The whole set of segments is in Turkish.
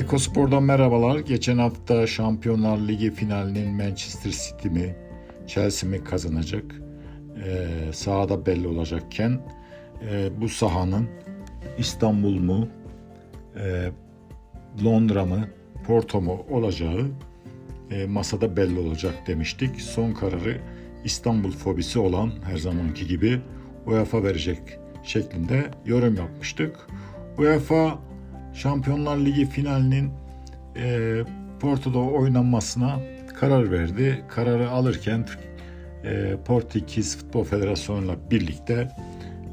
Ekospor'dan merhabalar. Geçen hafta Şampiyonlar Ligi finalinin Manchester City mi, Chelsea mi kazanacak e, sahada belli olacakken e, bu sahanın İstanbul mu, e, Londra mı, Porto mu olacağı e, masada belli olacak demiştik. Son kararı İstanbul fobisi olan her zamanki gibi UEFA verecek şeklinde yorum yapmıştık. UEFA Şampiyonlar Ligi finalinin e, Porto'da oynanmasına karar verdi. Kararı alırken e, Portekiz Futbol Federasyonu'yla birlikte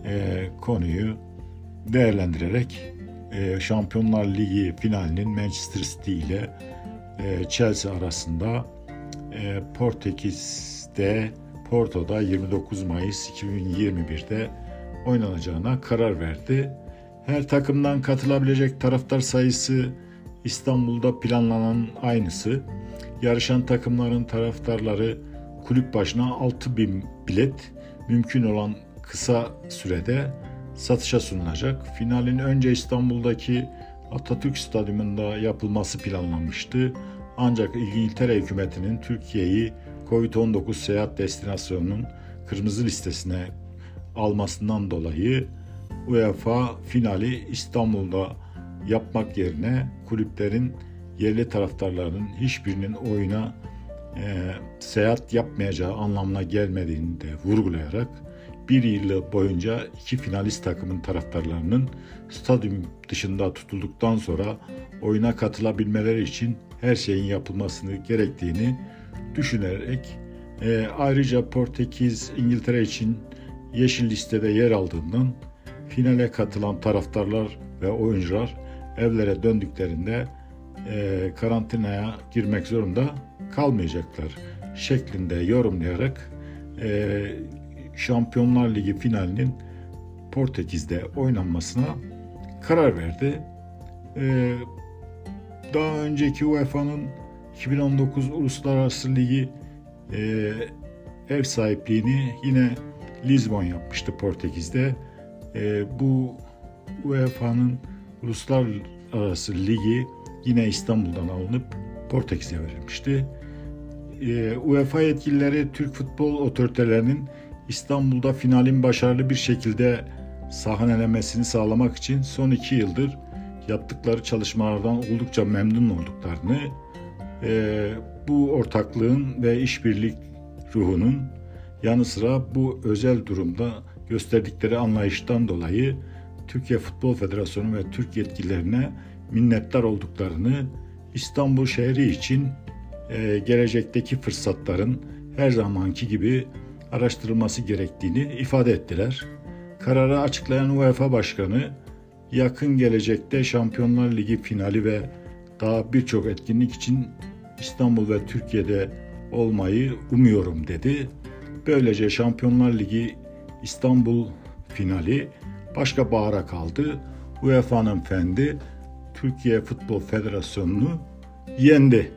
e, konuyu değerlendirerek e, Şampiyonlar Ligi finalinin Manchester City ile e, Chelsea arasında e, Portekiz'de Porto'da 29 Mayıs 2021'de oynanacağına karar verdi. Her takımdan katılabilecek taraftar sayısı İstanbul'da planlanan aynısı. Yarışan takımların taraftarları kulüp başına 6 bin bilet mümkün olan kısa sürede satışa sunulacak. Finalin önce İstanbul'daki Atatürk Stadyumunda yapılması planlanmıştı. Ancak İngiltere hükümetinin Türkiye'yi Covid-19 seyahat destinasyonunun kırmızı listesine almasından dolayı UEFA finali İstanbul'da yapmak yerine kulüplerin yerli taraftarlarının hiçbirinin oyuna e, seyahat yapmayacağı anlamına gelmediğini de vurgulayarak bir yıl boyunca iki finalist takımın taraftarlarının stadyum dışında tutulduktan sonra oyuna katılabilmeleri için her şeyin yapılmasını gerektiğini düşünerek e, ayrıca Portekiz İngiltere için yeşil listede yer aldığından finale katılan taraftarlar ve oyuncular evlere döndüklerinde e, karantinaya girmek zorunda kalmayacaklar şeklinde yorumlayarak e, Şampiyonlar Ligi finalinin Portekiz'de oynanmasına karar verdi. E, daha önceki UEFA'nın 2019 Uluslararası Ligi e, ev sahipliğini yine Lisbon yapmıştı Portekiz'de. E, bu UEFA'nın Uluslararası Ligi yine İstanbul'dan alınıp Portekiz'e verilmişti. E, UEFA yetkilileri Türk futbol otoritelerinin İstanbul'da finalin başarılı bir şekilde sahnelemesini sağlamak için son iki yıldır yaptıkları çalışmalardan oldukça memnun olduklarını, e, bu ortaklığın ve işbirlik ruhunun yanı sıra bu özel durumda gösterdikleri anlayıştan dolayı Türkiye Futbol Federasyonu ve Türk yetkililerine minnettar olduklarını İstanbul şehri için e, gelecekteki fırsatların her zamanki gibi araştırılması gerektiğini ifade ettiler. Kararı açıklayan UEFA Başkanı yakın gelecekte Şampiyonlar Ligi finali ve daha birçok etkinlik için İstanbul ve Türkiye'de olmayı umuyorum dedi. Böylece Şampiyonlar Ligi İstanbul finali başka bahara kaldı. UEFA'nın fendi Türkiye Futbol Federasyonu'nu yendi.